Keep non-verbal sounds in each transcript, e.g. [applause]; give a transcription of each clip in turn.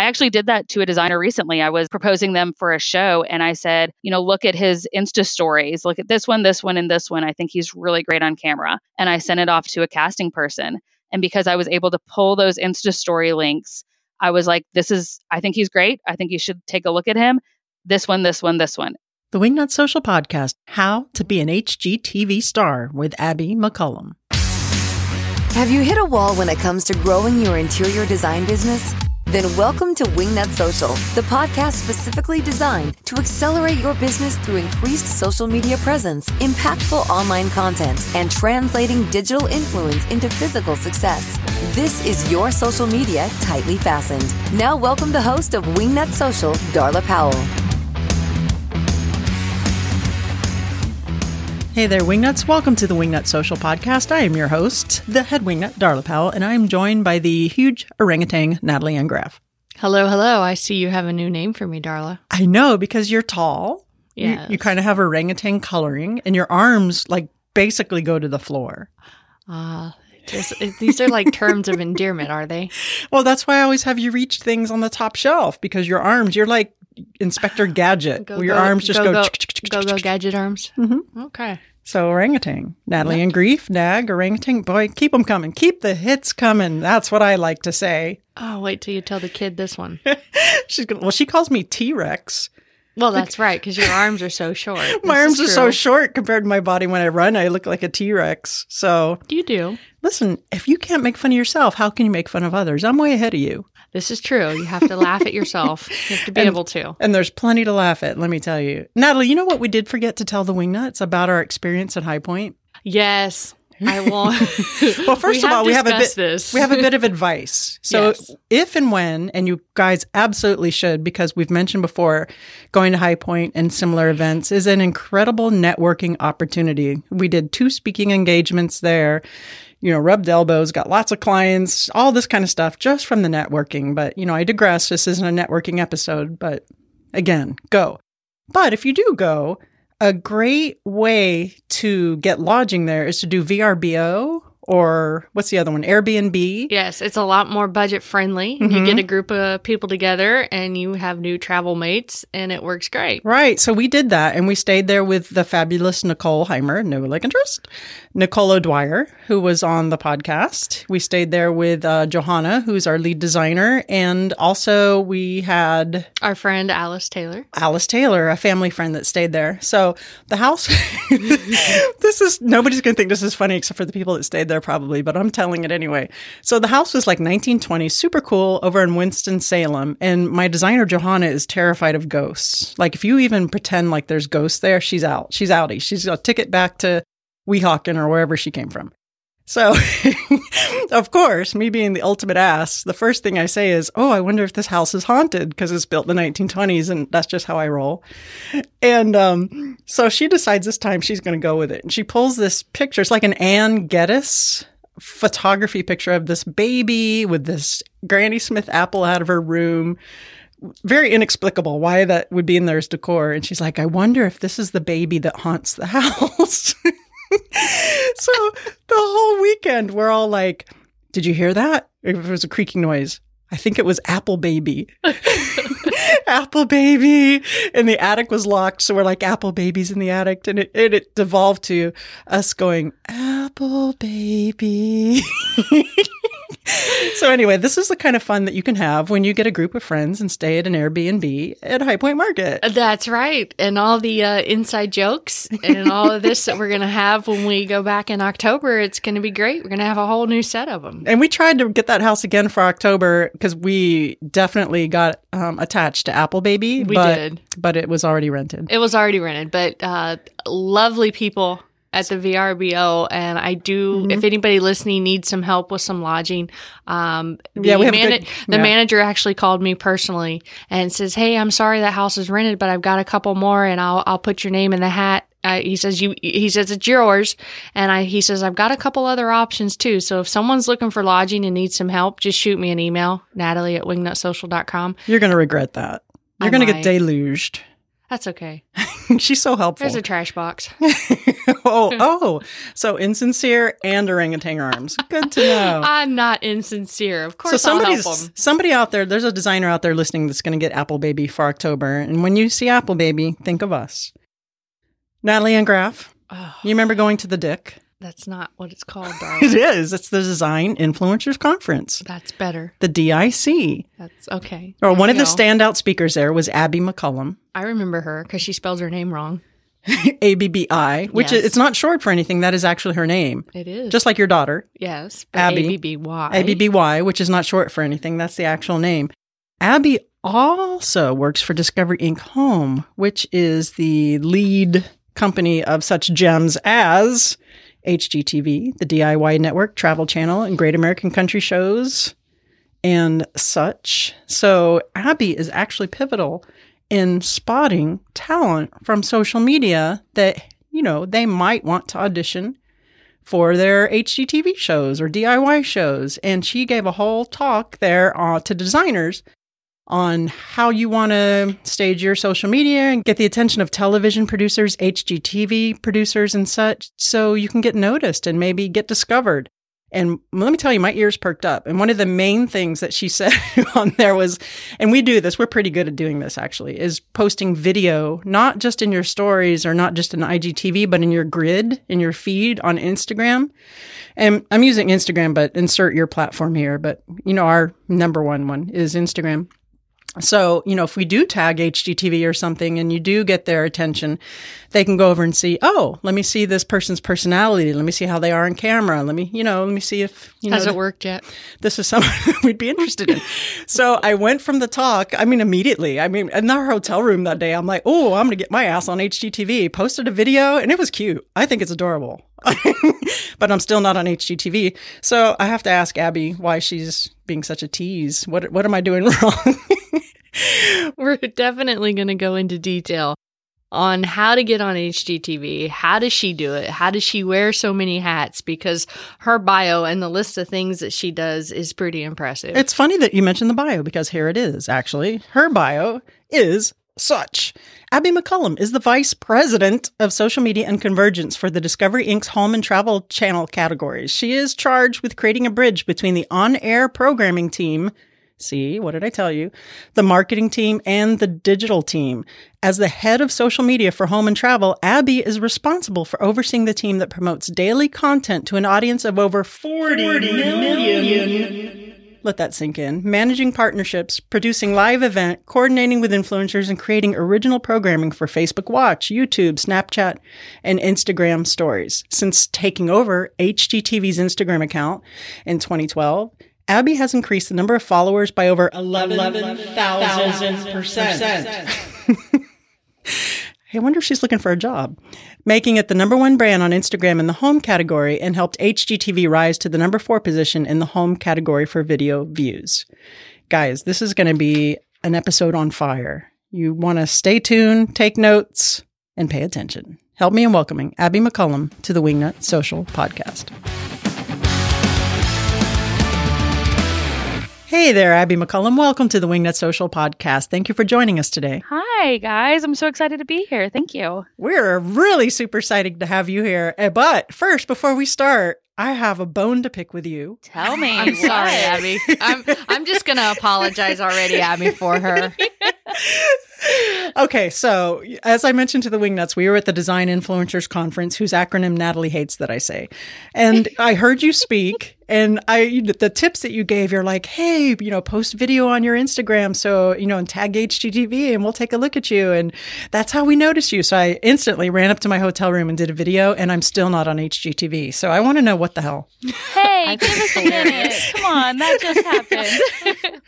I actually did that to a designer recently. I was proposing them for a show and I said, you know, look at his Insta stories. Look at this one, this one, and this one. I think he's really great on camera. And I sent it off to a casting person. And because I was able to pull those Insta story links, I was like, this is, I think he's great. I think you should take a look at him. This one, this one, this one. The Wingnut Social Podcast How to Be an HGTV Star with Abby McCullum. Have you hit a wall when it comes to growing your interior design business? Then welcome to Wingnut Social, the podcast specifically designed to accelerate your business through increased social media presence, impactful online content, and translating digital influence into physical success. This is your social media tightly fastened. Now, welcome the host of Wingnut Social, Darla Powell. Hey there, Wingnuts. Welcome to the Wingnut Social Podcast. I am your host, the head wingnut, Darla Powell, and I am joined by the huge orangutan, Natalie Ann Graff. Hello, hello. I see you have a new name for me, Darla. I know because you're tall. Yes. You, you kind of have orangutan coloring, and your arms like basically go to the floor. Ah, just- these are like terms of endearment, are they? [laughs] Well, that's why I always have you reach things on the top shelf because your arms, you're like Inspector Gadget. where your arms just go. go, go, go gadget arms. Mhm. Okay. So orangutan, Natalie and Grief, Nag, orangutan. Boy, keep them coming. Keep the hits coming. That's what I like to say. Oh, wait till you tell the kid this one. [laughs] She's gonna, well, she calls me T Rex. Well, that's right, because your arms are so short. [laughs] My This arms are so short compared to my body. When I run, I look like a T Rex. So do You do. listen, if you can't make fun of yourself, how can you make fun of others? I'm way ahead of you. This is true. You have to laugh at yourself. You have to be [laughs] And- able to. And there's plenty to laugh at, let me tell you. Natalie, you know what we did forget to tell the Wingnuts about our experience at High Point? Yes, I will. [laughs] Well, first of all, we have a bit this. we have a bit of advice. So [laughs] Yes. if and when, and you guys absolutely should, because we've mentioned before, going to High Point and similar events is an incredible networking opportunity. We did two speaking engagements there. You know, rubbed elbows, got lots of clients, all this kind of stuff just from the networking. But, you know, I digress. This isn't a networking episode, but again, go. But if you do go, a great way to get lodging there is to do VRBO or what's the other one? Airbnb. Yes, it's a lot more budget friendly. You Mhm. get a group of people together and you have new travel mates, and it works great. Right. So we did that and we stayed there with the fabulous Nicole Heimer, no like interest, Nicole O'Dwyer, who was on the podcast. We stayed there with uh, Johanna, who's our lead designer. And also we had Our friend Alice Taylor. Alice Taylor, a family friend that stayed there. So the house, [laughs] this is, nobody's going to think this is funny except for the people that stayed there probably, but I'm telling it anyway. So the house was like 1920, super cool over in Winston-Salem. And my designer, Johanna, is terrified of ghosts. Like if you even pretend like there's ghosts there, she's out. She's outie. She's a ticket back to Weehawken or wherever she came from. So, [laughs] of course, me being the ultimate ass, the first thing I say is, Oh, I wonder if this house is haunted because it's built in the 1920s. And that's just how I roll. And um, so she decides this time she's going to go with it. And she pulls this picture. It's like an Anne Geddes photography picture of this baby with this Granny Smith apple out of her room. Very inexplicable why that would be in there as decor. And she's like, I wonder if this is the baby that haunts the [laughs] house. So the whole weekend, we're all like, Did you hear that? It was a creaking noise. I think it was Apple Baby. [laughs] Apple Baby. And the attic was locked. So we're like, Apple Baby's in the attic. And it, it, it devolved to us going, Apple Baby. [laughs] so anyway, this is the kind of fun that you can have when you get a group of friends and stay at an Airbnb at High Point Market. That's right. And all the uh, inside jokes and all of this that we're going to have when we go back in October, it's going to be great. We're going to have a whole new set of them. And we tried to get that house again for October because we definitely got um, attached to Apple Baby. We but, did. But it was already rented. It was already rented, but uh, lovely people at the VRBO. And I do, Mm-hmm. if anybody listening needs some help with some lodging, um, the, Yeah, we have a mana- good- the manager actually called me personally and says, Hey, I'm sorry that house is rented, but I've got a couple more and I'll, I'll put your name in the hat. Uh, he says you. He says it's yours, and I. He says I've got a couple other options too. So if someone's looking for lodging and needs some help, just shoot me an email, Natalie at wingnutsocial.com. You're going to regret that. You're going to get deluged. That's okay. [laughs] She's so helpful. There's a trash box. [laughs] oh, oh. So insincere and orangutan arms. Good to know. [laughs] I'm not insincere. Of So course, help somebody's somebody out there, there's a designer out there listening that's going to get Apple Baby for October. And when you see Apple Baby, think of us. Natalie Ann Graff, Oh, you remember going to the Dick? That's not what it's called, [laughs] It darling. is. It's the Design Influencers Conference, That's better. the DIC. That's okay. Or There one of the standout speakers there was Abby McCullum, I remember her because she spells her name wrong. [laughs] A B B I, which Yes. is, it's not short for anything. That is actually her name, It is just like your daughter. yes, Abby. A-B-B-Y. A B B Y, which is not short for anything. That's the actual name. Abby also works for Discovery Inc. Home, which is the lead company of such gems as HGTV, the DIY Network, Travel Channel, and Great American Country Shows, and such. So Abby is actually pivotal in spotting talent from social media that, you know, they might want to audition for their HGTV shows or DIY shows. And she gave a whole talk there uh, to designers on how you want to stage your social media and get the attention of television producers, HGTV producers, and such, so you can get noticed and maybe get discovered. And let me tell you, my ears perked up. And one of the main things that she [laughs] said on there was, and we do this, we're pretty good at doing this actually, is posting video, not just in your stories or not just in IGTV, but in your grid, in your feed on Instagram. And I'm using Instagram, but insert your platform here. But, you know, our number one one is Instagram. So, you know, if we do tag HGTV or something and you do get their attention, they can go over and see, oh, let me see this person's personality. Let me see how they are on camera. Let me, you know, let me see if, you know, Has it worked yet? this is someone [laughs] we'd be interested in. so I went from the talk, I mean, immediately. I mean, in our hotel room that day, I'm like, oh, I'm going to get my ass on HGTV. Posted a video and it was cute. I think it's adorable. [laughs] but I'm still not on HGTV. So I have to ask Abby why she's being such a tease. What, what am I doing [laughs] wrong? [laughs] We're definitely going to go into detail on how to get on HGTV. How does she do it? How does she wear so many hats? Because her bio and the list of things that she does is pretty impressive. It's funny that you mentioned the bio because here it is, actually. Her bio is such. Abby McCullum is the Vice President of Social Media and Convergence for the Discovery Inc.'s Home and Travel Channel categories. She is charged with creating a bridge between the on air programming team. See, what did I tell you? The marketing team and the digital team. As the head of social media for home and travel, Abby is responsible for overseeing the team that promotes daily content to an audience of over 40 million. Let that sink in. Managing partnerships, producing live event, coordinating with influencers, and creating original programming for Facebook Watch, YouTube, Snapchat, and Instagram stories. Since taking over HGTV's Instagram account in 2012, Abby has increased the number of followers by over 11,000%. [laughs] I wonder if she's looking for a job. Making it the number one brand on Instagram in the home category and helped HGTV rise to the number four position in the home category for video views. Guys, this is going to be an episode on fire. You want to stay tuned, take notes, and pay attention. Help me in welcoming Abby McCullum to the Wingnut Social Podcast. Hey there, Abby McCullum. Welcome to the Wingnut Social Podcast. Thank you for joining us today. Hi, guys. I'm so excited to be here. Thank you. We're really super excited to have you here. Uh, But first, before we start, I have a bone to pick with you. Tell me. I'm sorry. Abby. I'm I'm just gonna apologize already, Abby, for her. [laughs] Okay, so as I mentioned to the Wingnuts, we were at the Design Influencers Conference, whose acronym Natalie hates that I say. And [laughs] I heard you speak, and I the tips that you gave, you're like, hey, you know, post video on your Instagram, so you know, and tag HGTV, and we'll take a look at you. And that's how we noticed you. So I instantly ran up to my hotel room and did a video, and I'm still not on HGTV. So I want to know what the hell. Hey, give us a minute. Come on, that just happened.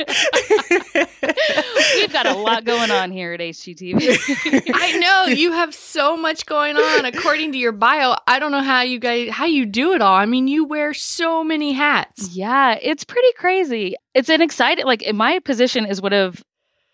[laughs] [laughs] We've got a lot going on here at HGTV. [laughs] I know you have so much going on. According to your bio, I don't know how you guys how you do it all. I mean, you wear so many hats. yeah, it's pretty crazy. It's an exciting, like, my position is one of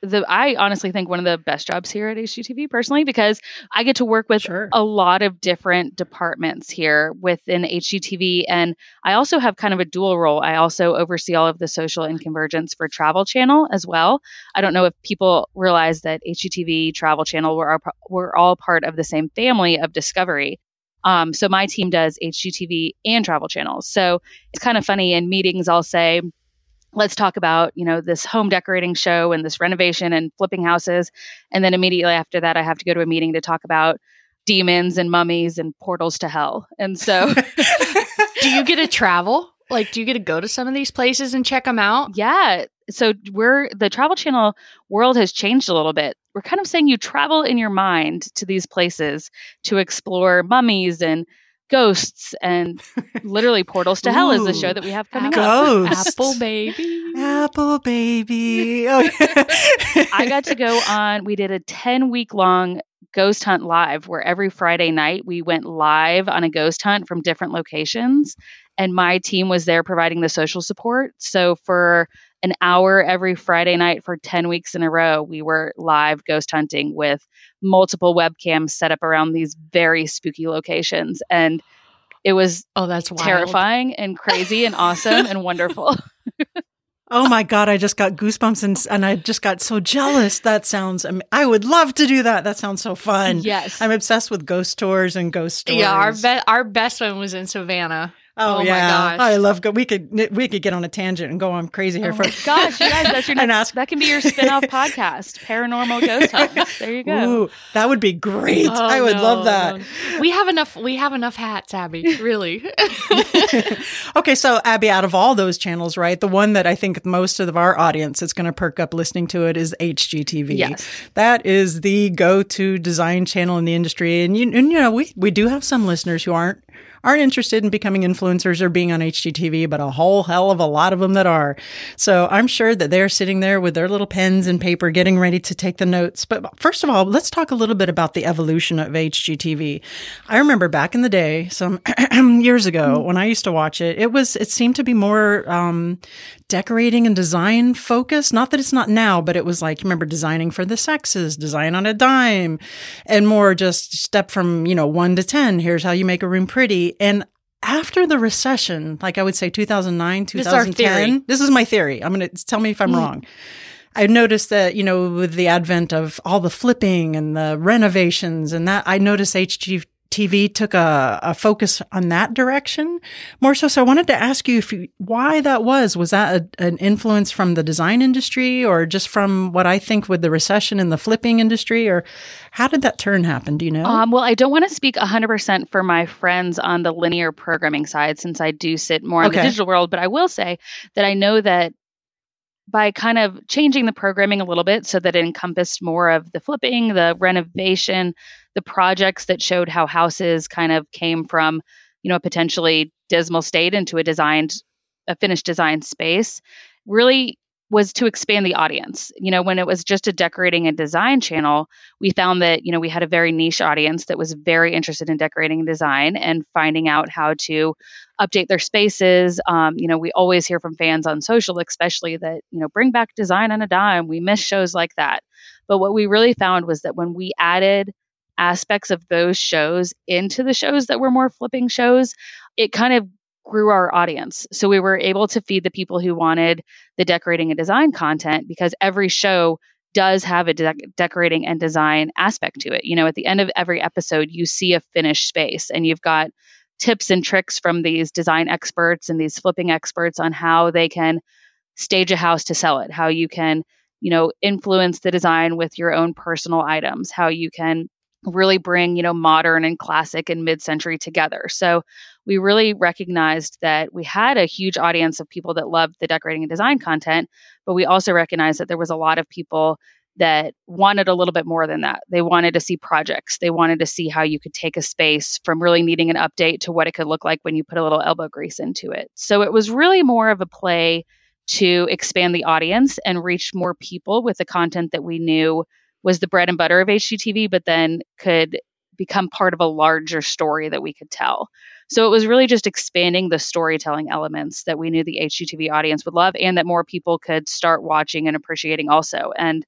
the I honestly think one of the best jobs here at HGTV personally because I get to work with Sure. a lot of different departments here within HGTV and I also have kind of a dual role. I also oversee all of the social and convergence for Travel Channel as well. I don't know if people realize that HGTV, Travel Channel, we're, our, we're all part of the same family of Discovery. Um, so my team does HGTV and Travel Channels. So it's kind of funny in meetings. I'll say, let's talk about you know this home decorating show and this renovation and flipping houses and then immediately after that i have to go to a meeting to talk about demons and mummies and portals to hell and so [laughs] Do you get to travel? Like, do you get to go to some of these places and check them out? yeah so we're the travel channel world has changed a little bit we're kind of saying you travel in your mind to these places to explore mummies and ghosts and literally portals to hell is the show that we have coming up Ghosts. Apple baby. Apple baby. [laughs] Oh, I got to go on, we did a 10 week long ghost hunt live where every Friday night we went live on a ghost hunt from different locations. And my team was there providing the social support. So for an hour every Friday night for 10 weeks in a row, we were live ghost hunting with multiple webcams set up around these very spooky locations. And it was Oh, that's wild. terrifying and crazy and awesome and wonderful. [laughs] oh my God. I just got goosebumps and, and I just got so jealous. That sounds, am- I would love to do that. That sounds so fun. yes. I'm obsessed with ghost tours and ghost stories. Yeah, our be- our best one was in Savannah. Oh, Oh my yeah. gosh. I love go. We could we could get on a tangent and go on crazy here Oh for my gosh, you guys, that's [laughs] your next, ask- that can be your spin-off [laughs] podcast, Paranormal Ghost Hunts. There you go. Ooh, that would be great. Oh, I would no, love that. no. We have enough. We have enough hats, Abby. [laughs] Really. okay, so Abby, out of all those channels, right, the one that I think most of our audience is going to perk up listening to it is HGTV. Yes. that is the go-to design channel in the industry, and you, and, you know we we do have some listeners who aren't aren't interested in becoming influencers or being on HGTV, but a whole hell of a lot of them that are. So I'm sure that they're sitting there with their little pens and paper getting ready to take the notes. But first of all, let's talk a little bit about the evolution of HGTV. I remember back in the day, some [clears throat] years ago, when I used to watch it, it was, it seemed to be more, um, decorating and design focus. Not that it's not now, but it was like, remember designing for the sexes, design on a dime, and more just step from, you know, one to 10. Here's how you make a room pretty. And after the recession, like I would say 2009, This is 2010, this is my theory. I'm going to tell me if I'm mm. wrong. I noticed that, you know, with the advent of all the flipping and the renovations and that, I noticed HGTV took a, a focus on that direction more so. So I wanted to ask you if you, why that was. Was that a, an influence from the design industry or just from what I think with the recession in the flipping industry or how did that turn happen? Do you know? Um, well, I don't want to speak 100% for my friends on the linear programming side since I do sit more in the digital world, but I will say that I know that by kind of changing the programming a little bit so that it encompassed more of the flipping, the renovation, the projects that showed how houses kind of came from, you know, a potentially dismal state into a designed, a finished design space, really was to expand the audience. You know, when it was just a decorating and design channel, we found that, you know, we had a very niche audience that was very interested in decorating and design and finding out how to update their spaces. Um, you know, we always hear from fans on social, especially that, you know, bring back design on a dime. We miss shows like that. But what we really found was that when we added aspects of those shows into the shows that were more flipping shows, it kind of grew our audience. So we were able to feed the people who wanted the decorating and design content because every show does have a de- decorating and design aspect to it. You know, at the end of every episode, you see a finished space and you've got tips and tricks from these design experts and these flipping experts on how they can stage a house to sell it, how you can, you know, influence the design with your own personal items, how you can really bring, you know, modern and classic and mid-century together. So we really recognized that we had a huge audience of people that loved the decorating and design content, but we also recognized that there was a lot of people that wanted a little bit more than that. They wanted to see projects. They wanted to see how you could take a space from really needing an update to what it could look like when you put a little elbow grease into it. So it was really more of a play to expand the audience and reach more people with the content that we knew was the bread and butter of HGTV, but then could become part of a larger story that we could tell. So it was really just expanding the storytelling elements that we knew the HGTV audience would love and that more people could start watching and appreciating also. And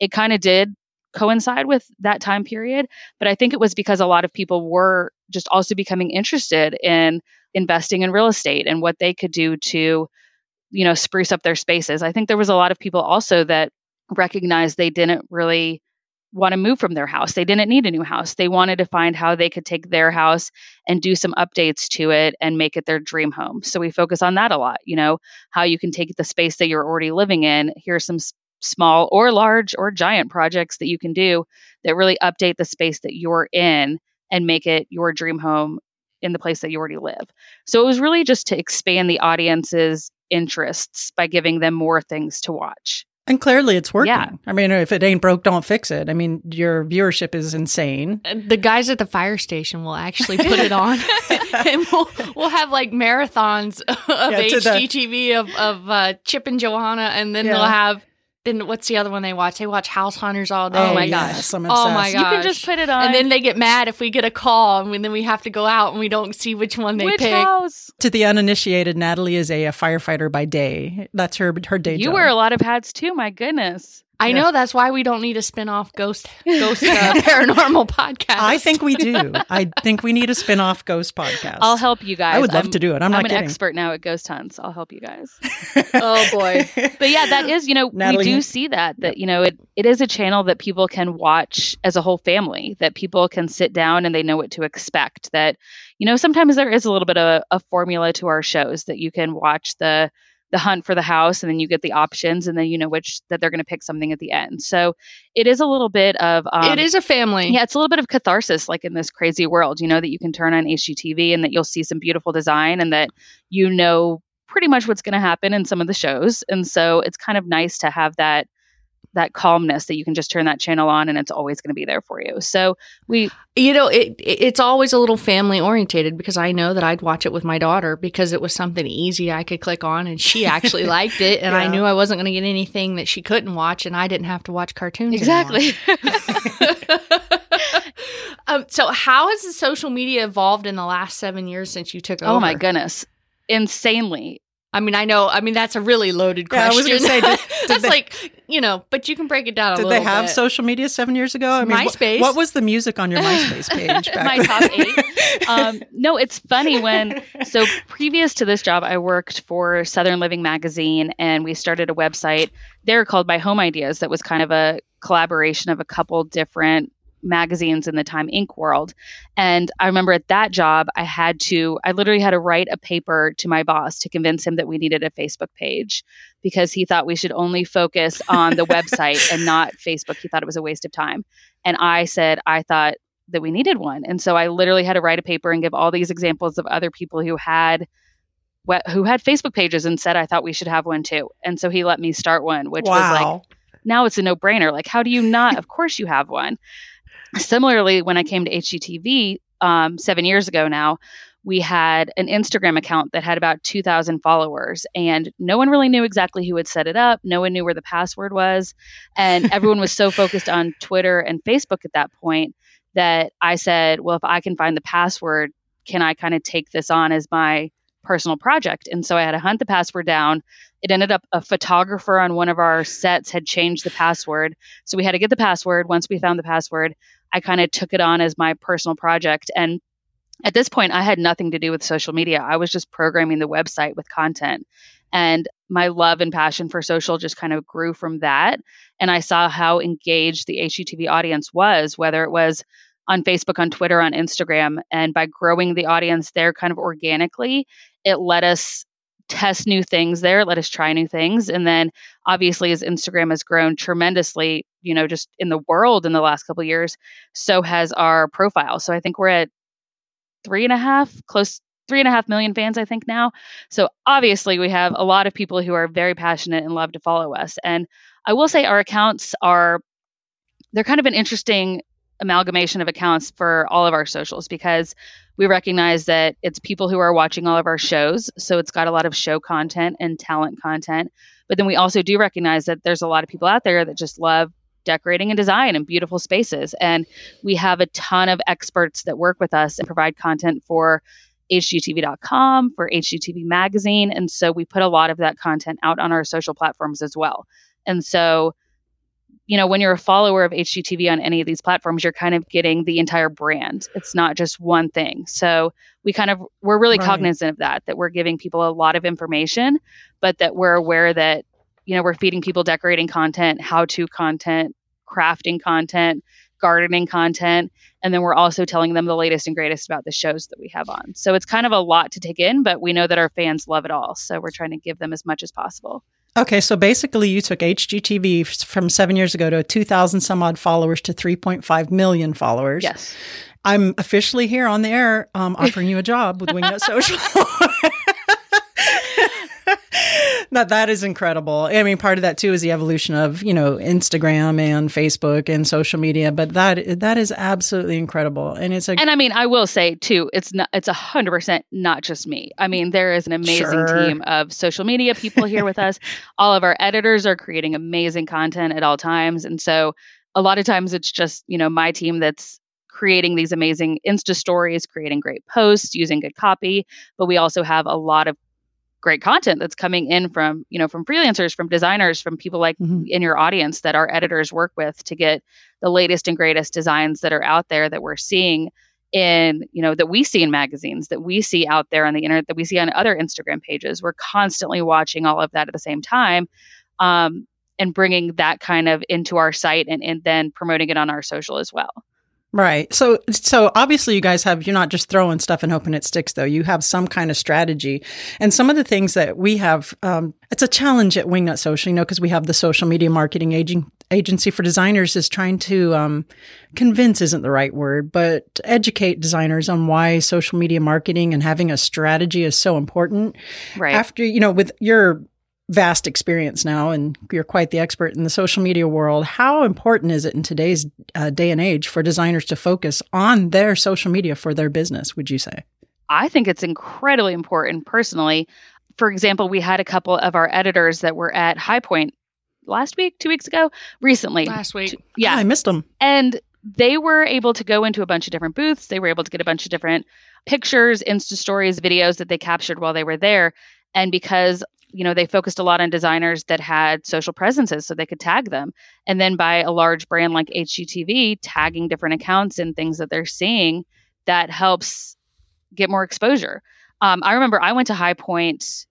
it kind of did coincide with that time period. But I think it was because a lot of people were just also becoming interested in investing in real estate and what they could do to, you know, spruce up their spaces. I think there was a lot of people also that recognized they didn't really want to move from their house. They didn't need a new house. They wanted to find how they could take their house and do some updates to it and make it their dream home. So we focus on that a lot, you know, how you can take the space that you're already living in. Here's some small or large or giant projects that you can do that really update the space that you're in and make it your dream home in the place that you already live. So it was really just to expand the audience's interests by giving them more things to watch. And clearly it's working. Yeah. I mean, if it ain't broke, don't fix it. I mean, your viewership is insane. The guys at the fire station will actually put it on, [laughs] [laughs] and we'll we'll have like marathons [laughs] of Yeah, to the- HGTV of of uh, Chip and Joanna, and then Yeah. they'll have then what's the other one they watch? They watch House Hunters all oh, day. Oh my yes, I'm Oh my obsessed. You can just put it on. And then they get mad if we get a call, and then we have to go out and we don't see which one they which pick. house? To the uninitiated, Natalie is a, a firefighter by day. That's her her day job. You job. wear a lot of hats too. My goodness. I know that's why we don't need a spin-off ghost [laughs] ghost uh, paranormal podcast. I think we do. [laughs] I think we need a spin-off ghost podcast. I'll help you guys. I would love I'm- to do it. I'm, I'm, not an kidding. expert now at ghost hunts. I'll help you guys. [laughs] Oh boy. But yeah, that is, you know, Natalie, we do see that that you know it it is a channel that people can watch as a whole family. That people can sit down and they know what to expect. That you know sometimes there is a little bit of a formula to our shows that you can watch the the hunt for the house and then you get the options and then you know which that they're going to pick something at the end. So it is a little bit of um, it is a family. yeah, it's a little bit of catharsis, like in this crazy world, you know, that you can turn on HGTV and that you'll see some beautiful design and that you know pretty much what's going to happen in some of the shows. And so it's kind of nice to have that that calmness that you can just turn that channel on and it's always going to be there for you. So we You know, it, it- it's always a little family orientated because I know that I'd watch it with my daughter because it was something easy I could click on and she actually [laughs] liked it and I knew I wasn't going to get anything that she couldn't watch and I didn't have to watch cartoons exactly. [laughs] um, so how has the social media evolved in the last seven years since you took over? oh my goodness. Insanely. I mean, I know. I mean, that's a really loaded Yeah, I was question. gonna say, did- [laughs] did that's they- like you know, but you can break it down. a Did they have bit. social media seven years ago? I mean, wh- MySpace. What, was the music on your [laughs] MySpace page back My then? top eight. um, no, it's funny when so previous to this job, I worked for Southern Living magazine, and we started a website there called My Home Ideas. That was kind of a collaboration of a couple different magazines in the Time Inc. world. And I remember at that job, I had to, I literally had to write a paper to my boss to convince him that we needed a Facebook page because he thought we should only focus on the [laughs] website and not Facebook. He thought it was a waste of time. And I said, I thought that we needed one. And so I literally had to write a paper and give all these examples of other people who had who had Facebook pages and said I thought we should have one too. And so he let me start one, which was like now it's a no-brainer. Like how do you not? of course you have one. Similarly, when I came to HGTV um, seven years ago now, we had an Instagram account that had about 2,000 followers, and no one really knew exactly who had set it up. No one knew where the password was. And [laughs] everyone was so focused on Twitter and Facebook at that point that I said, well, if I can find the password, can I kind of take this on as my personal project? And so I had to hunt the password down. It ended up a photographer on one of our sets had changed the password. So we had to get the password. Once we found the password, I kind of took it on as my personal project. And at this point, I had nothing to do with social media. I was just programming the website with content. And my love and passion for social just kind of grew from that. And I saw how engaged the HGTV audience was, whether it was on Facebook, on Twitter, on Instagram. And by growing the audience there kind of organically, it let us test new things there, let us try new things. And then obviously as Instagram has grown tremendously, you know, just in the world in the last couple years, so has our profile. So I think we're at three and a half, close three and a half million fans, I think now. So obviously we have a lot of people who are very passionate and love to follow us. And I will say our accounts are they're kind of an interesting amalgamation of accounts for all of our socials because we recognize that it's people who are watching all of our shows. So it's got a lot of show content and talent content. But then we also do recognize that there's a lot of people out there that just love decorating and design and beautiful spaces. And we have a ton of experts that work with us and provide content for hgtv.com, for HGTV Magazine. And so we put a lot of that content out on our social platforms as well. And so, you know, when you're a follower of HGTV on any of these platforms, you're kind of getting the entire brand. It's not just one thing. So we kind of, we're really right. cognizant of that, that we're giving people a lot of information, but that we're aware that, you know, we're feeding people decorating content, how to content, crafting content, gardening content. And then we're also telling them the latest and greatest about the shows that we have on. So it's kind of a lot to take in, but we know that our fans love it all. So we're trying to give them as much as possible. Okay, so basically, you took HGTV from seven years ago to 2,000 some odd followers to 3.5 million followers. Yes. I'm officially here on the air um, offering you a job with Wingnut Social. [laughs] that that is incredible. I mean, part of that too is the evolution of you know Instagram and Facebook and social media. But that that is absolutely incredible, and it's a and I mean, I will say too, it's not it's a hundred percent not just me. I mean, there is an amazing sure. team of social media people here with us. [laughs] All of our editors are creating amazing content at all times, and so a lot of times it's just you know my team that's creating these amazing Insta stories, creating great posts, using good copy. But we also have a lot of great content that's coming in from you know from freelancers from designers from people like mm-hmm. in your audience that our editors work with to get the latest and greatest designs that are out there that we're seeing in you know that we see in magazines that we see out there on the internet that we see on other instagram pages we're constantly watching all of that at the same time um, and bringing that kind of into our site and, and then promoting it on our social as well Right. So so obviously you guys have you're not just throwing stuff and hoping it sticks though. You have some kind of strategy. And some of the things that we have um, it's a challenge at Wingnut Social, you know, because we have the social media marketing aging, agency for designers is trying to um, convince isn't the right word, but educate designers on why social media marketing and having a strategy is so important. Right. After, you know, with your vast experience now and you're quite the expert in the social media world. How important is it in today's uh, day and age for designers to focus on their social media for their business, would you say? I think it's incredibly important personally. For example, we had a couple of our editors that were at High Point last week, two weeks ago, recently. Last week. Yeah. Oh, I missed them. And they were able to go into a bunch of different booths. They were able to get a bunch of different pictures, Insta stories, videos that they captured while they were there. And because you know, they focused a lot on designers that had social presences so they could tag them. And then by a large brand like HGTV tagging different accounts and things that they're seeing, that helps get more exposure. Um, I remember I went to High Point,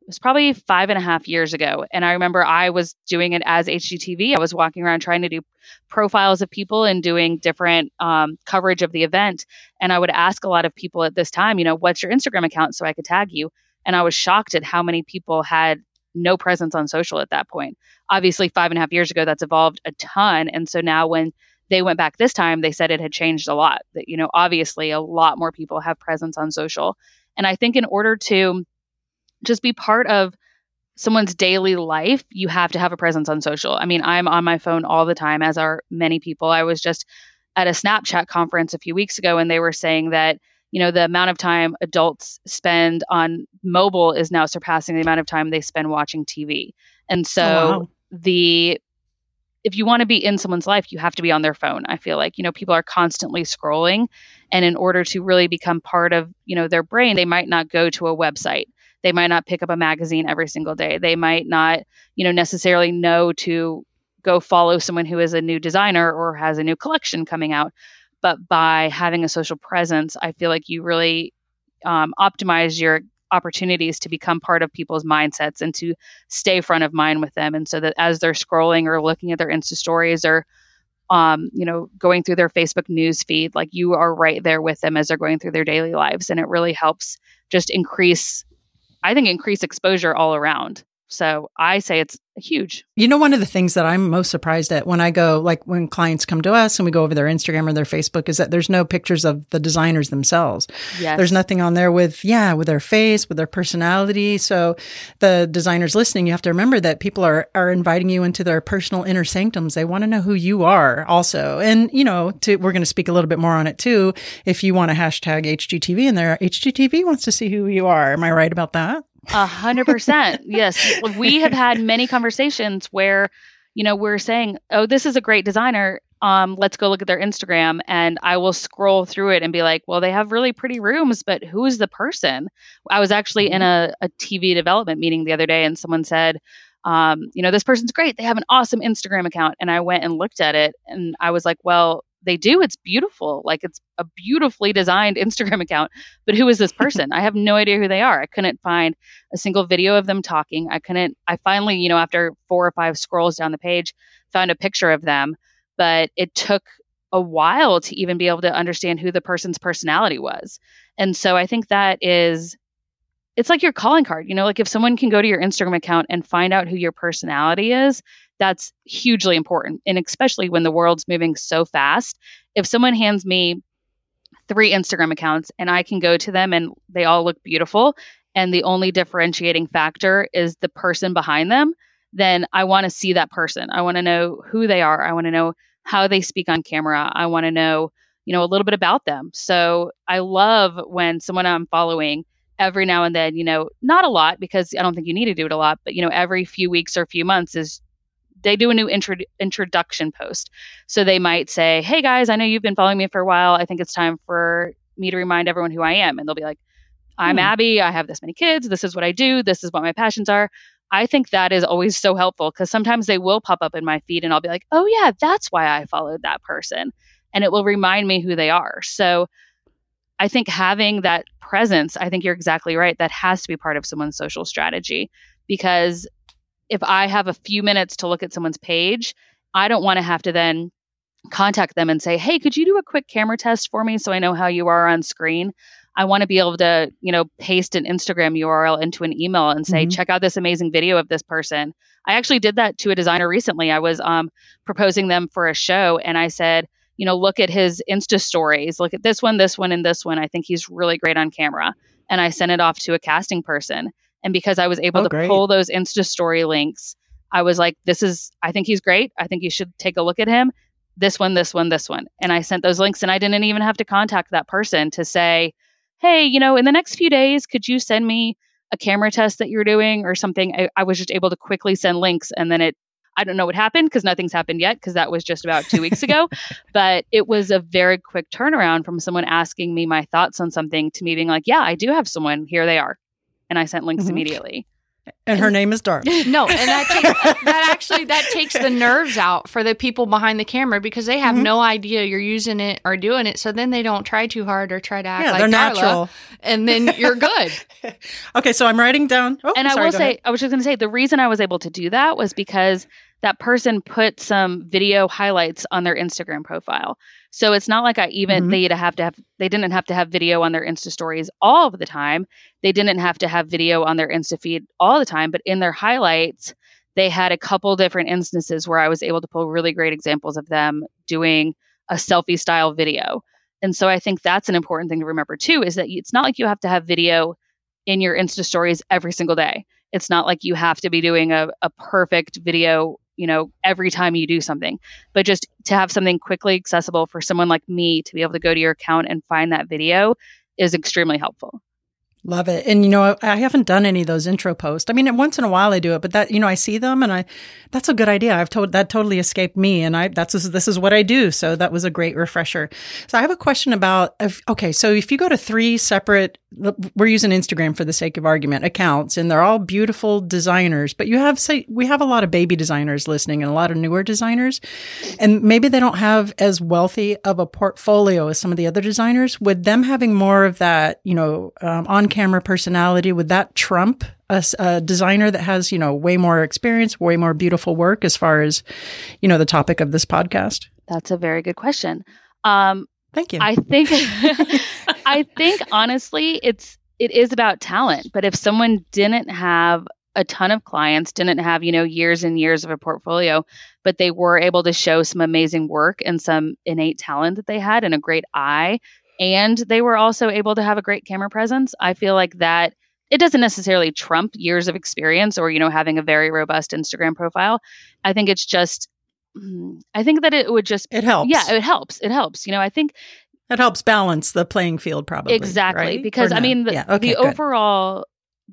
it was probably five and a half years ago. And I remember I was doing it as HGTV. I was walking around trying to do profiles of people and doing different um, coverage of the event. And I would ask a lot of people at this time, you know, what's your Instagram account so I could tag you? And I was shocked at how many people had no presence on social at that point. Obviously, five and a half years ago, that's evolved a ton. And so now when they went back this time, they said it had changed a lot. That, you know, obviously a lot more people have presence on social. And I think in order to just be part of someone's daily life, you have to have a presence on social. I mean, I'm on my phone all the time, as are many people. I was just at a Snapchat conference a few weeks ago, and they were saying that you know the amount of time adults spend on mobile is now surpassing the amount of time they spend watching TV. And so oh, wow. the if you want to be in someone's life, you have to be on their phone. I feel like, you know, people are constantly scrolling and in order to really become part of, you know, their brain, they might not go to a website. They might not pick up a magazine every single day. They might not, you know, necessarily know to go follow someone who is a new designer or has a new collection coming out but by having a social presence, I feel like you really um, optimize your opportunities to become part of people's mindsets and to stay front of mind with them. And so that as they're scrolling or looking at their Insta stories or um, you know, going through their Facebook news feed, like you are right there with them as they're going through their daily lives. And it really helps just increase, I think, increase exposure all around. So I say it's huge. You know, one of the things that I'm most surprised at when I go, like when clients come to us and we go over their Instagram or their Facebook, is that there's no pictures of the designers themselves. Yes. There's nothing on there with, yeah, with their face, with their personality. So the designers listening, you have to remember that people are, are inviting you into their personal inner sanctums. They want to know who you are also. And, you know, to, we're going to speak a little bit more on it too. If you want to hashtag HGTV in there, HGTV wants to see who you are. Am I right about that? A hundred percent. Yes. We have had many conversations where, you know, we're saying, oh, this is a great designer. Um, let's go look at their Instagram. And I will scroll through it and be like, well, they have really pretty rooms, but who is the person? I was actually in a, a TV development meeting the other day and someone said, um, you know, this person's great. They have an awesome Instagram account. And I went and looked at it and I was like, well, they do. It's beautiful. Like it's a beautifully designed [laughs] Instagram account. But who is this [laughs] person? I have no idea who they are. I couldn't find a single video of them talking. I couldn't, I finally, you know, after four or five scrolls down the page, found a picture of them. But it took a while to even be able to understand who the person's personality was. And so I think that is it's like your calling card. You know, like if someone can go to your Instagram account and find out who your personality is, that's hugely important. And especially when the world's moving so fast. If someone hands me three Instagram accounts and I can go to them and they all look beautiful, and the only differentiating factor is the person behind them, then I want to see that person. I want to know who they are. I want to know how they speak on camera. I want to know, you know, a little bit about them. So I love when someone I'm following every now and then, you know, not a lot because I don't think you need to do it a lot, but you know, every few weeks or a few months is they do a new intro- introduction post. So they might say, "Hey guys, I know you've been following me for a while. I think it's time for me to remind everyone who I am." And they'll be like, "I'm hmm. Abby. I have this many kids. This is what I do. This is what my passions are." I think that is always so helpful because sometimes they will pop up in my feed and I'll be like, "Oh yeah, that's why I followed that person." And it will remind me who they are. So I think having that presence, I think you're exactly right. That has to be part of someone's social strategy because if I have a few minutes to look at someone's page, I don't want to have to then contact them and say, "Hey, could you do a quick camera test for me so I know how you are on screen?" I want to be able to, you know, paste an Instagram URL into an email and say, mm-hmm. "Check out this amazing video of this person." I actually did that to a designer recently. I was um, proposing them for a show, and I said, you know, look at his Insta stories, look at this one, this one, and this one. I think he's really great on camera. And I sent it off to a casting person. And because I was able oh, to great. pull those Insta story links, I was like, this is, I think he's great. I think you should take a look at him. This one, this one, this one. And I sent those links and I didn't even have to contact that person to say, hey, you know, in the next few days, could you send me a camera test that you're doing or something? I, I was just able to quickly send links and then it I don't know what happened because nothing's happened yet because that was just about two weeks ago. [laughs] But it was a very quick turnaround from someone asking me my thoughts on something to me being like, yeah, I do have someone. Here they are. And I sent links mm-hmm. immediately. And her name is Dark. [laughs] No, and that takes, [laughs] that actually that takes the nerves out for the people behind the camera because they have mm-hmm. no idea you're using it or doing it. So then they don't try too hard or try to act yeah, like they're Darla, natural, and then you're good. [laughs] okay, so I'm writing down. Oh, and I will say, ahead. I was just going to say, the reason I was able to do that was because that person put some video highlights on their Instagram profile. So it's not like I even mm-hmm. they to have to have they didn't have to have video on their Insta stories all of the time. They didn't have to have video on their Insta feed all the time, but in their highlights, they had a couple different instances where I was able to pull really great examples of them doing a selfie style video. And so I think that's an important thing to remember too is that it's not like you have to have video in your Insta stories every single day. It's not like you have to be doing a, a perfect video you know, every time you do something, but just to have something quickly accessible for someone like me to be able to go to your account and find that video is extremely helpful. Love it. And you know, I haven't done any of those intro posts. I mean, once in a while I do it, but that, you know, I see them and I, that's a good idea. I've told that totally escaped me and I, that's, this is what I do. So that was a great refresher. So I have a question about, if, okay, so if you go to three separate, we're using Instagram for the sake of argument accounts and they're all beautiful designers, but you have, say, we have a lot of baby designers listening and a lot of newer designers and maybe they don't have as wealthy of a portfolio as some of the other designers. Would them having more of that, you know, um, on camera personality, would that trump a, a, designer that has, you know, way more experience, way more beautiful work as far as, you know, the topic of this podcast? That's a very good question. Um, Thank you. I think, [laughs] I think honestly, it's, it is about talent. But if someone didn't have a ton of clients, didn't have, you know, years and years of a portfolio, but they were able to show some amazing work and some innate talent that they had and a great eye and they were also able to have a great camera presence. I feel like that it doesn't necessarily trump years of experience or you know having a very robust Instagram profile. I think it's just mm, I think that it would just it helps. Yeah, it helps. It helps. You know, I think it helps balance the playing field probably. Exactly. Right? Because I mean the, yeah. okay, the overall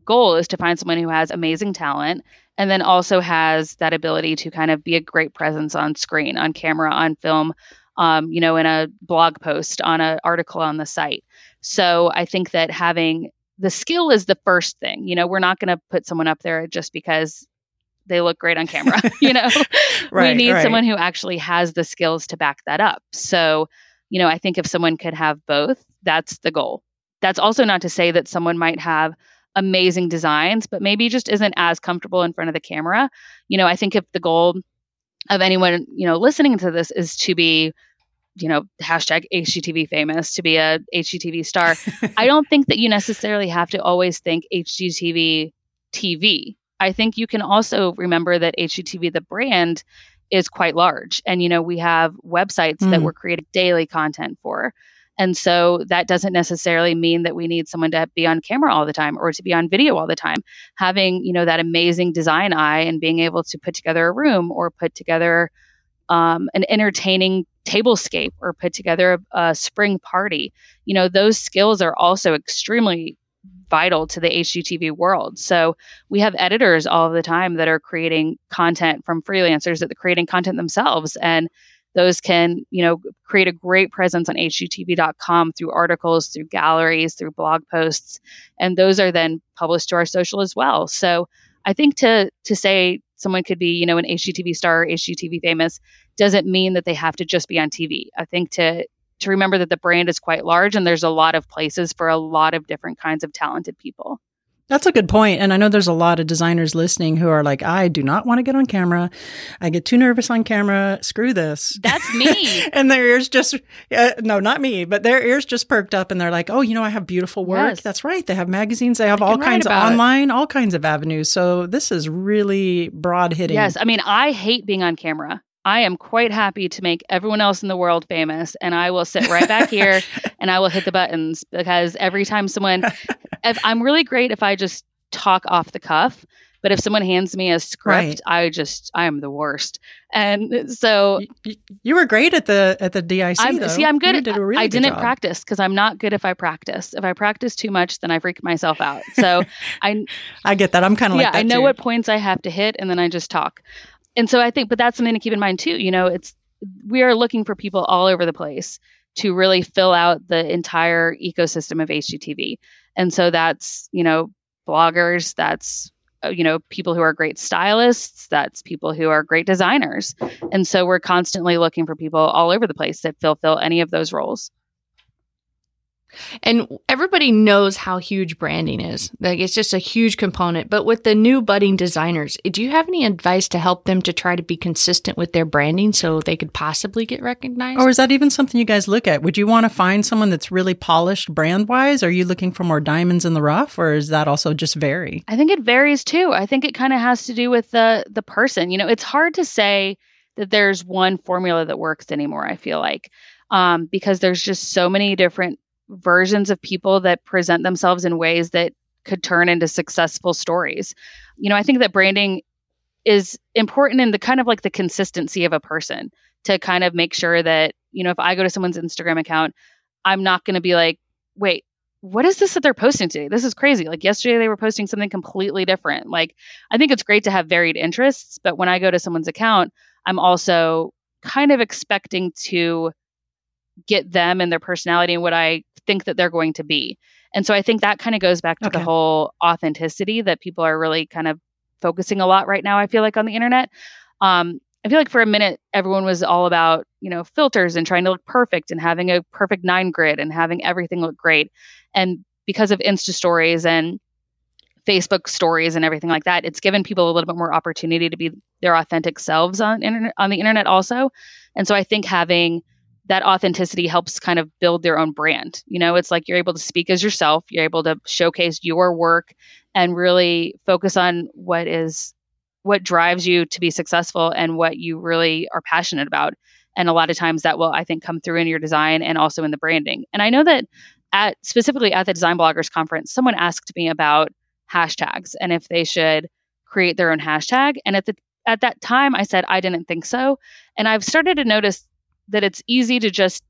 goal is to find someone who has amazing talent and then also has that ability to kind of be a great presence on screen, on camera, on film, um, you know, in a blog post, on an article on the site. So I think that having the skill is the first thing. You know, we're not going to put someone up there just because they look great on camera. [laughs] you know, right, we need right. someone who actually has the skills to back that up. So, you know, I think if someone could have both, that's the goal. That's also not to say that someone might have amazing designs, but maybe just isn't as comfortable in front of the camera. You know, I think if the goal of anyone, you know, listening to this is to be, you know, hashtag HGTV famous, to be a HGTV star, [laughs] I don't think that you necessarily have to always think HGTV TV. I think you can also remember that HGTV, the brand, is quite large. And, you know, we have websites mm. that we're creating daily content for. And so that doesn't necessarily mean that we need someone to be on camera all the time or to be on video all the time. Having, you know, that amazing design eye and being able to put together a room or put together um, an entertaining tablescape or put together a, a spring party, you know, those skills are also extremely vital to the HGTV world. So we have editors all the time that are creating content from freelancers that are creating content themselves. And those can, you know, create a great presence on hgtv.com through articles, through galleries, through blog posts, and those are then published to our social as well. So I think to to say someone could be, you know, an HGTV star or HGTV famous doesn't mean that they have to just be on TV. I think to to remember that the brand is quite large and there's a lot of places for a lot of different kinds of talented people. That's a good point. And I know there's a lot of designers listening who are like, I do not want to get on camera. I get too nervous on camera. Screw this. That's [laughs] me. and their ears just, uh, no, not me, but their ears just perked up and they're like, oh, you know, I have beautiful work. Yes. That's right. They have magazines. They have all kinds of online, it. all kinds of avenues. So this is really broad hitting. Yes. I mean, I hate being on camera. I am quite happy to make everyone else in the world famous, and I will sit right back here [laughs] and I will hit the buttons because every time someone, if I'm really great if I just talk off the cuff, but if someone hands me a script, right. I just I am the worst. And so you, you were great at the at the DIC. I'm, though. See, I'm good. You did a really I good didn't job. practice because I'm not good if I practice. If I practice too much, then I freak myself out. So [laughs] I I get that. I'm kind of yeah. like that I know too. what points I have to hit, and then I just talk and so I think, but that's something to keep in mind too. You know, it's we are looking for people all over the place to really fill out the entire ecosystem of HGTV. And so that's, you know, bloggers, that's uh, you know, people who are great stylists, that's people who are great designers. And so we're constantly looking for people all over the place that fulfill any of those roles. And everybody knows how huge branding is. Like it's just a huge component. But with the new budding designers, do you have any advice to help them to try to be consistent with their branding so they could possibly get recognized? Or is that even something you guys look at? Would you want to find someone that's really polished brand wise? Are you looking for more diamonds in the rough or is that also just vary? I think it varies too. I think it kind of has to do with the the person. You know, it's hard to say that there's one formula that works anymore, I feel like. Um, because there's just so many different versions of people that present themselves in ways that could turn into successful stories. You know, I think that branding is important in the kind of like the consistency of a person to kind of make sure that, you know, if I go to someone's Instagram account, I'm not going to be like, wait, what is this that they're posting today? This is crazy. Like yesterday they were posting something completely different. Like I think it's great to have varied interests, but when I go to someone's account, I'm also kind of expecting to get them and their personality and what I think that they're going to be. And so I think that kind of goes back to Okay. the whole authenticity that people are really kind of focusing a lot right now, I feel like on the internet. Um, I feel like for a minute, everyone was all about, you know, filters and trying to look perfect and having a perfect nine grid and having everything look great. And because of Insta stories and Facebook stories and everything like that, it's given people a little bit more opportunity to be their authentic selves on internet on the internet also. And so I think having that authenticity helps kind of build their own brand. You know, it's like you're able to speak as yourself, you're able to showcase your work and really focus on what is what drives you to be successful and what you really are passionate about. And a lot of times that will I think come through in your design and also in the branding. And I know that at specifically at the design bloggers conference, someone asked me about hashtags and if they should create their own hashtag. And at the at that time I said I didn't think so. And I've started to notice that it's easy to just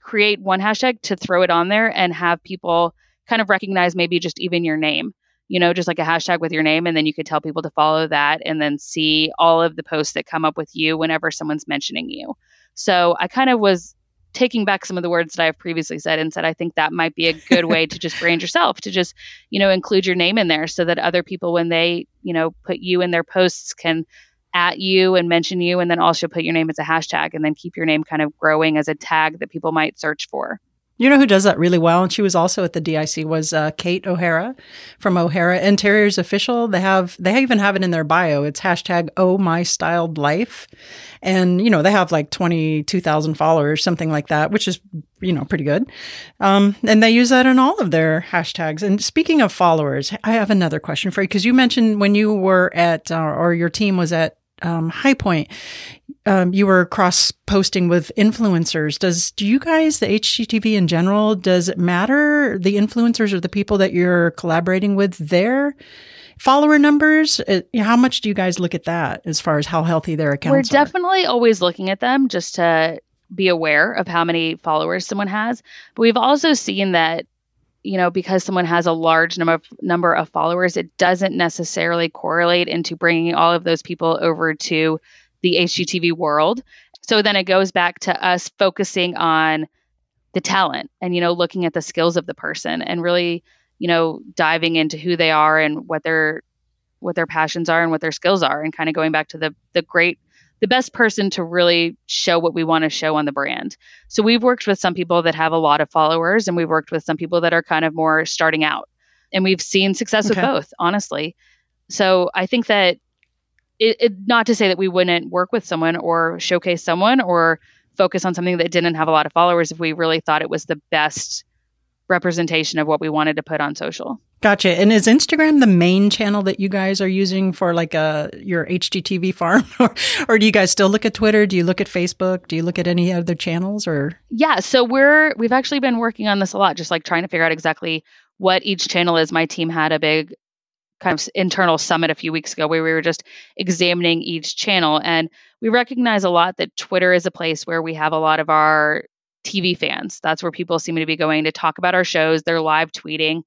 create one hashtag to throw it on there and have people kind of recognize maybe just even your name. you know, just like a hashtag with your name. And then you could tell people to follow that and then see all of the posts that come up with you whenever someone's mentioning you. So I kind of was taking back some of the words that I've previously said and said I think that might be a good way to just brand yourself to just you know include your name in there so that other people when they you know put you in their posts can at you and mention you and then also put your name as a hashtag and then keep your name kind of growing as a tag that people might search for. You know who does that really well, and she was also at the DIC was uh, Kate O'Hara from O'Hara Interiors Official. They have they even have it in their bio. It's hashtag Oh My Styled Life, and you know they have like twenty two thousand followers, something like that, which is you know pretty good. Um, and they use that in all of their hashtags. And speaking of followers, I have another question for you because you mentioned when you were at uh, or your team was at um, High Point, um, you were cross posting with influencers. Does do you guys, the HGTV in general, does it matter the influencers or the people that you're collaborating with their follower numbers? Uh, how much do you guys look at that as far as how healthy their accounts We're definitely always looking at them just to be aware of how many followers someone has. But we've also seen that you know, because someone has a large number of, number of followers, it doesn't necessarily correlate into bringing all of those people over to the HGTV world. So then it goes back to us focusing on the talent and, you know, looking at the skills of the person and really, you know, diving into who they are and what their what their passions are and what their skills are and kind of going back to the the great the best person to really show what we want to show on the brand. So we've worked with some people that have a lot of followers and we've worked with some people that are kind of more starting out. And we've seen success okay. with both, honestly. So I think that it, it, not to say that we wouldn't work with someone or showcase someone or focus on something that didn't have a lot of followers if we really thought it was the best representation of what we wanted to put on social. Gotcha. And is Instagram the main channel that you guys are using for like a uh, your HGTV farm, [laughs] or or do you guys still look at Twitter? Do you look at Facebook? Do you look at any other channels? Or yeah, so we're we've actually been working on this a lot, just like trying to figure out exactly what each channel is. My team had a big kind of internal summit a few weeks ago where we were just examining each channel, and we recognize a lot that Twitter is a place where we have a lot of our TV fans. That's where people seem to be going to talk about our shows. They're live tweeting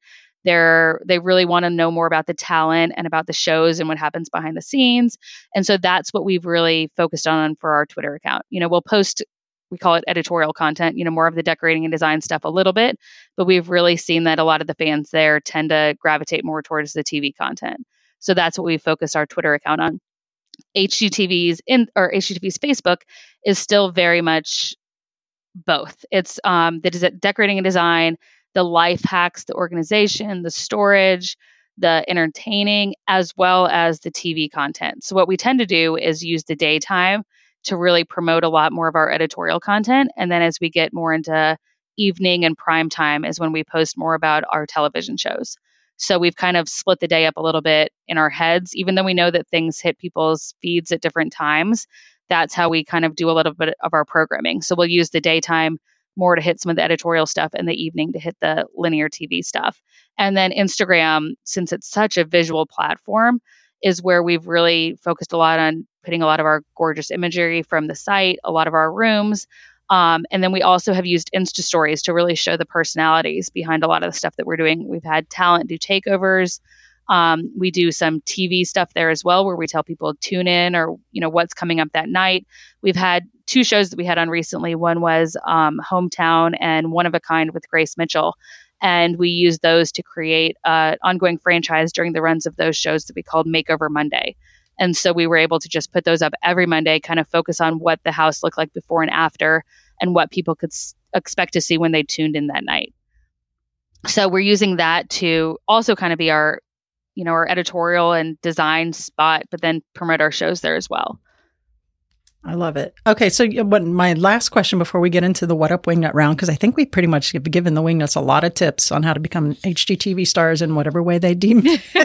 they're they really want to know more about the talent and about the shows and what happens behind the scenes. And so that's what we've really focused on for our Twitter account. You know, we'll post we call it editorial content, you know, more of the decorating and design stuff a little bit, but we've really seen that a lot of the fans there tend to gravitate more towards the TV content. So that's what we focus our Twitter account on. HGTV's in or HGTV's Facebook is still very much both. It's um, the de- decorating and design, the life hacks, the organization, the storage, the entertaining, as well as the TV content. So, what we tend to do is use the daytime to really promote a lot more of our editorial content. And then as we get more into evening and prime time, is when we post more about our television shows. So, we've kind of split the day up a little bit in our heads, even though we know that things hit people's feeds at different times. That's how we kind of do a little bit of our programming. So, we'll use the daytime more to hit some of the editorial stuff and the evening to hit the linear TV stuff. And then Instagram, since it's such a visual platform, is where we've really focused a lot on putting a lot of our gorgeous imagery from the site, a lot of our rooms. Um, and then we also have used Insta stories to really show the personalities behind a lot of the stuff that we're doing. We've had talent do takeovers. Um, we do some TV stuff there as well, where we tell people to tune in or you know what's coming up that night. We've had two shows that we had on recently. One was um, Hometown and One of a Kind with Grace Mitchell, and we used those to create an ongoing franchise during the runs of those shows that we called Makeover Monday. And so we were able to just put those up every Monday, kind of focus on what the house looked like before and after, and what people could s- expect to see when they tuned in that night. So we're using that to also kind of be our you know, our editorial and design spot, but then promote our shows there as well. I love it. Okay, so what my last question before we get into the what up wingnut round because I think we pretty much have given the wingnuts a lot of tips on how to become HGTV stars in whatever way they deem [laughs] [laughs] [laughs]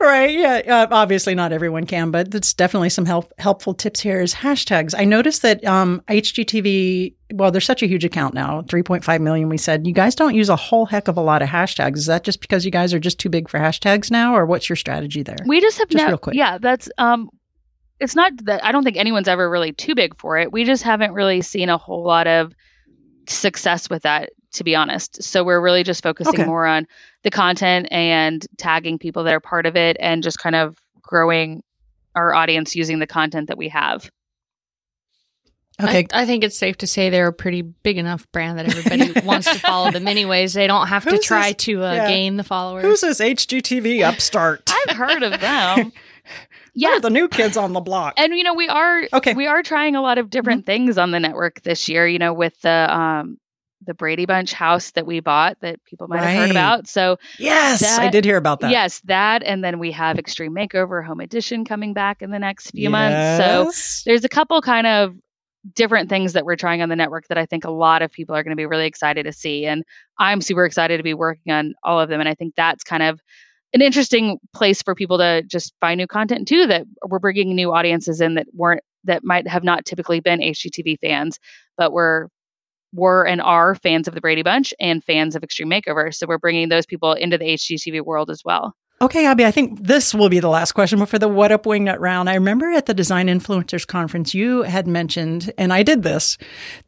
right? Yeah, uh, obviously not everyone can, but it's definitely some help helpful tips here. Is hashtags. I noticed that um, HGTV. Well, there's such a huge account now, 3.5 million. We said you guys don't use a whole heck of a lot of hashtags. Is that just because you guys are just too big for hashtags now, or what's your strategy there? We just have just real quick. Yeah, that's um it's not that I don't think anyone's ever really too big for it. We just haven't really seen a whole lot of success with that to be honest. So we're really just focusing Okay. more on the content and tagging people that are part of it and just kind of growing our audience using the content that we have. Okay. I, I think it's safe to say they're a pretty big enough brand that everybody [laughs] wants to follow them anyways. They don't have to try this- to uh, yeah. gain the followers. Who's this HGTV upstart? I've heard of them. [laughs] yeah, the new kids on the block. And you know, we are Okay. we are trying a lot of different things on the network this year, you know, with the um the Brady Bunch house that we bought that people might have heard about. So yes, I did hear about that. Yes, that and then we have Extreme Makeover Home Edition coming back in the next few months. So there's a couple kind of different things that we're trying on the network that I think a lot of people are going to be really excited to see. And I'm super excited to be working on all of them. And I think that's kind of an interesting place for people to just find new content too, that we're bringing new audiences in that weren't, that might have not typically been HGTV fans, but were were and are fans of the Brady Bunch and fans of Extreme Makeover. So we're bringing those people into the HGTV world as well. Okay, Abby, I think this will be the last question but for the What Up Wingnut round. I remember at the Design Influencers Conference, you had mentioned, and I did this,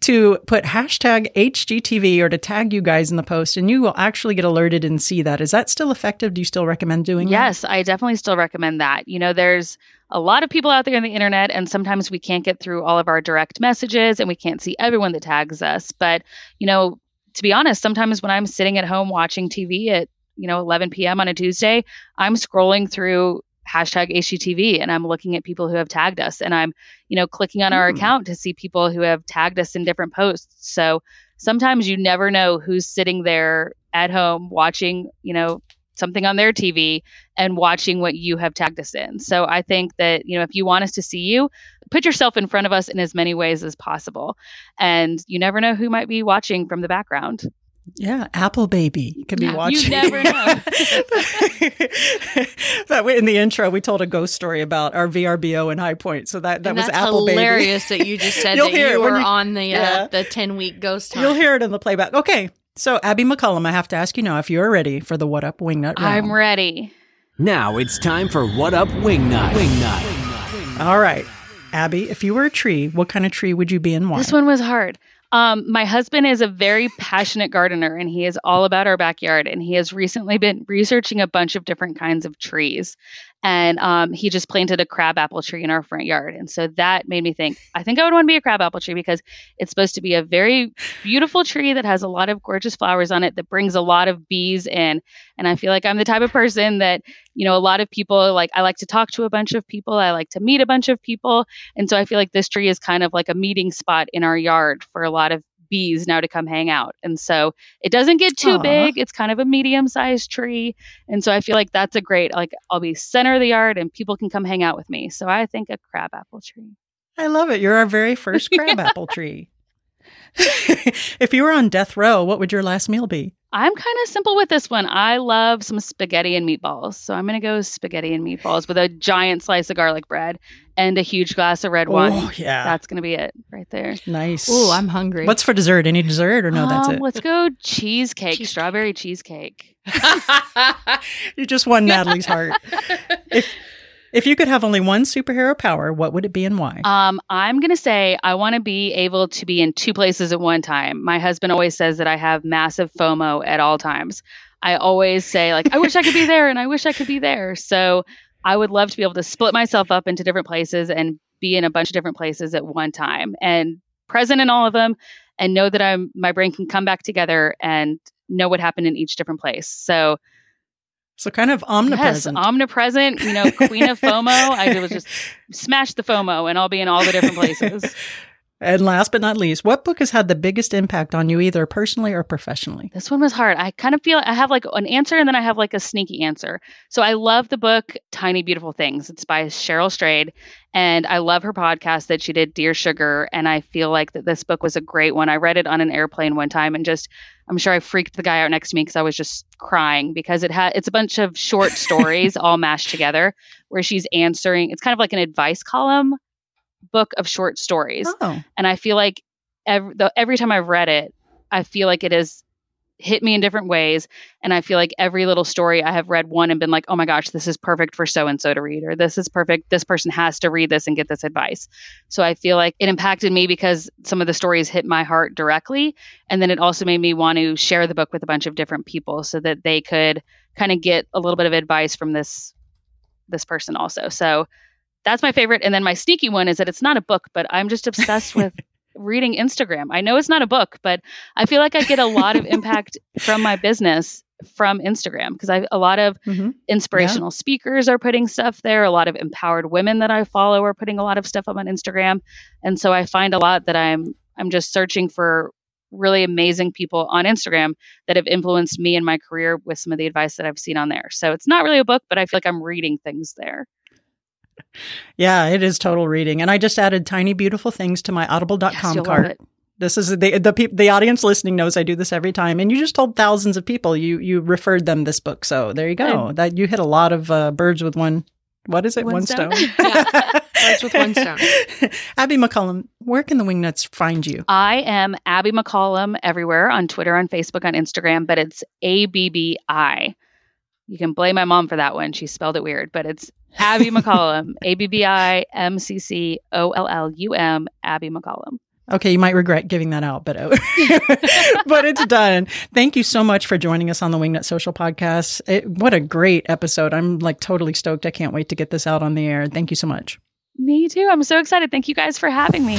to put hashtag HGTV or to tag you guys in the post, and you will actually get alerted and see that. Is that still effective? Do you still recommend doing that? Yes, I definitely still recommend that. You know, there's a lot of people out there on the internet, and sometimes we can't get through all of our direct messages and we can't see everyone that tags us. But, you know, to be honest, sometimes when I'm sitting at home watching TV at, you know, 11 p.m. on a Tuesday, I'm scrolling through hashtag HGTV and I'm looking at people who have tagged us and I'm, you know, clicking on our Hmm. account to see people who have tagged us in different posts. So sometimes you never know who's sitting there at home watching, you know, something on their TV and watching what you have tagged us in. So I think that, you know, if you want us to see you, put yourself in front of us in as many ways as possible. And you never know who might be watching from the background. Yeah, Apple Baby could be Yeah, you never [laughs] know. but in the intro, we told a ghost story about our VRBO in High Point. So that, that and was that's Apple hilarious that you just said [laughs] You'll that hear you were you- on the Yeah. uh, the ten week ghost time. You'll hear it in the playback. Okay. So, Abbi McCollum, I have to ask you now if you're ready for the What Up Wingnut round. I'm ready. Now it's time for What Up Wingnut. Wingnut. All right. Abby, if you were a tree, what kind of tree would you be and why? This one was hard. Um, my husband is a very passionate gardener and he is all about our backyard. And he has recently been researching a bunch of different kinds of trees. And um, he just planted a crabapple tree in our front yard. And so that made me think, I think I would want to be a crabapple tree because it's supposed to be a very beautiful tree that has a lot of gorgeous flowers on it that brings a lot of bees in. And I feel like I'm the type of person that, you know, a lot of people like, I like to talk to a bunch of people, I like to meet a bunch of people. And so I feel like this tree is kind of like a meeting spot in our yard for a lot of bees now to come hang out. And so it doesn't get too Aw. big. It's kind of a medium sized tree. And so I feel like that's a great, like, I'll be center of the yard and people can come hang out with me. So I think a crabapple tree. I love it. You're our very first [laughs] crabapple tree. [laughs] if you were on death row, what would your last meal be? I'm kind of simple with this one. I love some spaghetti and meatballs. So I'm going to go spaghetti and meatballs with a giant slice of garlic bread and a huge glass of red wine. Oh, yeah. That's going to be it right there. nice. Ooh, I'm hungry. What's for dessert? Any dessert or no? that's Um, it. Let's go cheesecake, Cheesecake. strawberry cheesecake. [laughs] You just won [laughs] Natalie's heart. If if you could have only one superhero power, what would it be and why? Um, I'm gonna say I want to be able to be in two places at one time. My husband always says that I have massive FOMO at all times. I always say like, I wish I could be there and I wish I could be there. So I would love to be able to split myself up into different places and be in a bunch of different places at one time and present in all of them and know that I'm my brain can come back together and know what happened in each different place. So so kind of omnipresent. Yes, omnipresent, you know, queen of [laughs] FOMO. I will just smash the FOMO and I'll be in all the different places. [laughs] and last but not least, what book has had the biggest impact on you, either personally or professionally? This one was hard. I kind of feel I have like an answer and then I have like a sneaky answer. So I love the book Tiny Beautiful Things. It's by Cheryl Strayed and I love her podcast that she did Dear Sugar and I feel like that this book was a great one. I read it on an airplane one time and just I'm sure I freaked the guy out next to me cuz I was just crying because it had it's a bunch of short stories all mashed together where she's answering it's kind of like an advice column book of short stories. Oh, and I feel like every the, every time I've read it, I feel like it has hit me in different ways. And I feel like every little story I have read one and been like, oh my gosh, this is perfect for so and so to read, or this is perfect. This person has to read this and get this advice. So I feel like it impacted me because some of the stories hit my heart directly. And then it also made me want to share the book with a bunch of different people so that they could kind of get a little bit of advice from this this person also. So that's my favorite. And then my sneaky one is that it's not a book, but I'm just obsessed with [laughs] reading Instagram. I know it's not a book, but I feel like I get a lot of [laughs] impact from my business from Instagram because I a lot of Mm-hmm. inspirational speakers are putting stuff there. A lot of empowered women that I follow are putting a lot of stuff up on Instagram, and so I find a lot that I'm I'm just searching for really amazing people on Instagram that have influenced me in my career with some of the advice that I've seen on there. So it's not really a book, but I feel like I'm reading things there. Yeah, it is total reading. And I just added tiny beautiful things to my audible.com you'll cart. This is the the peop the audience listening knows I do this every time, and you just told thousands of people you you referred them this book. So there you go. That you hit a lot of uh, birds with one. What is it? One One, stone. stone. [laughs] Yeah, birds with one stone. [laughs] Abbi McCollum, where can the Wingnuts find you? I am Abbi McCollum everywhere on Twitter, on Facebook, on Instagram, but it's A B B I. You can blame my mom for that one. She spelled it weird, but it's Abbi McCollum, [laughs] A B B I M C C O L L U M, Abbi McCollum. Okay, you might regret giving that out, but oh. [laughs] [laughs] but it's done. Thank you so much for joining us on the Wingnut Social Podcast. It, what a great episode! I'm like totally stoked. I can't wait to get this out on the air. Thank you so much. Me too. I'm so excited. Thank you guys for having me.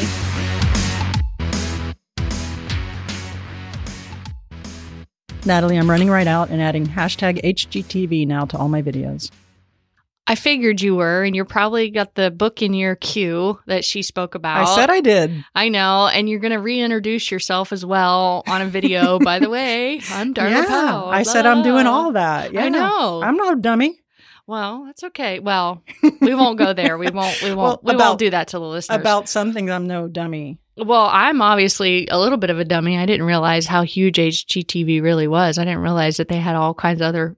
Natalie, I'm running right out and adding hashtag HGTV now to all my videos. I figured you were, and you're probably got the book in your queue that she spoke about. I said I did. I know, and you're going to reintroduce yourself as well on a video. By the way, [laughs] I'm Darla yeah, Powell. I said I'm doing all that. Yeah, I know. I'm not a dummy. Well, that's okay. Well, we won't go [laughs] there. We won't. We won't. Well, we about- won't do that to the listeners. About something I'm no dummy. Well, I'm obviously a little bit of a dummy. I didn't realize how huge HGTV really was. I didn't realize that they had all kinds of other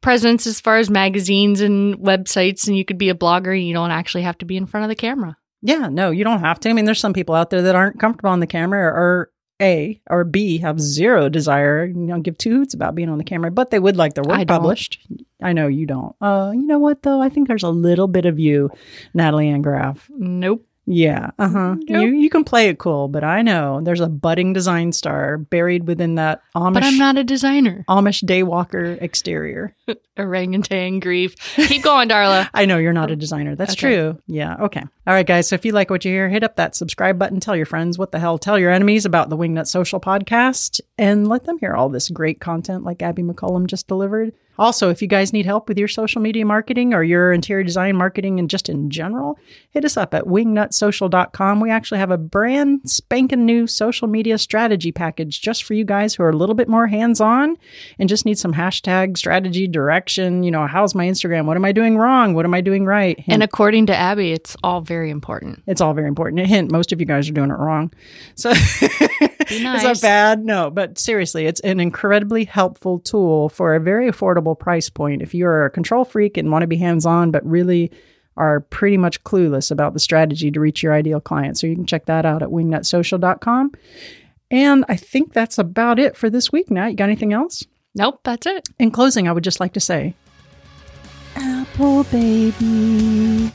presence as far as magazines and websites, and you could be a blogger and you don't actually have to be in front of the camera. Yeah, no, you don't have to. I mean, there's some people out there that aren't comfortable on the camera or A or B have zero desire, you know, give two hoots about being on the camera, but they would like their work I published. I know you don't. Uh, you know what though? I think there's a little bit of you, Natalie Ann Graff. Nope. Yeah, uh huh. Nope. You you can play it cool, but I know there's a budding design star buried within that Amish But I'm not a designer. Amish daywalker exterior. [laughs] Orangutan grief. Keep going, Darla. [laughs] I know you're not a designer. That's Okay. true. Yeah. Okay. All right, guys. So if you like what you hear, hit up that subscribe button. Tell your friends what the hell. Tell your enemies about the Wingnut Social podcast and let them hear all this great content like Abbi McCollum just delivered. Also, if you guys need help with your social media marketing or your interior design marketing and just in general, hit us up at wingnutsocial.com. We actually have a brand spanking new social media strategy package just for you guys who are a little bit more hands on and just need some hashtag strategy direction. You know, how's my Instagram? What am I doing wrong? What am I doing right? Hint, And according to Abby, it's all very important. it's all very important. Hint, most of you guys are doing it wrong. So [laughs] Be is nice. that bad? No, but seriously, it's an incredibly helpful tool for a very affordable price point. If you're a control freak and want to be hands on, but really are pretty much clueless about the strategy to reach your ideal client. So you can check that out at wingnutsocial.com. And I think that's about it for this week. Now, you got anything else? Nope, that's it. In closing, I would just like to say, Apple baby.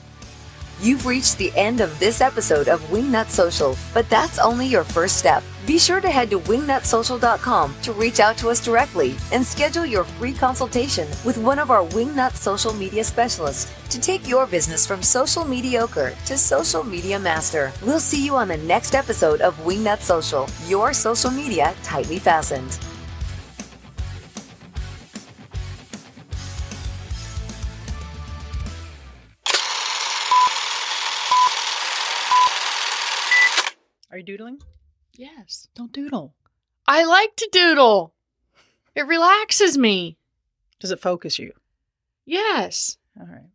You've reached the end of this episode of Wingnut Social, but that's only your first step. Be sure to head to wingnutsocial.com to reach out to us directly and schedule your free consultation with one of our Wingnut social media specialists to take your business from social mediocre to social media master. We'll see you on the next episode of Wingnut Social, your social media tightly fastened. Are you doodling? Yes. Don't doodle. I like to doodle. It relaxes me. Does it focus you? Yes. All right.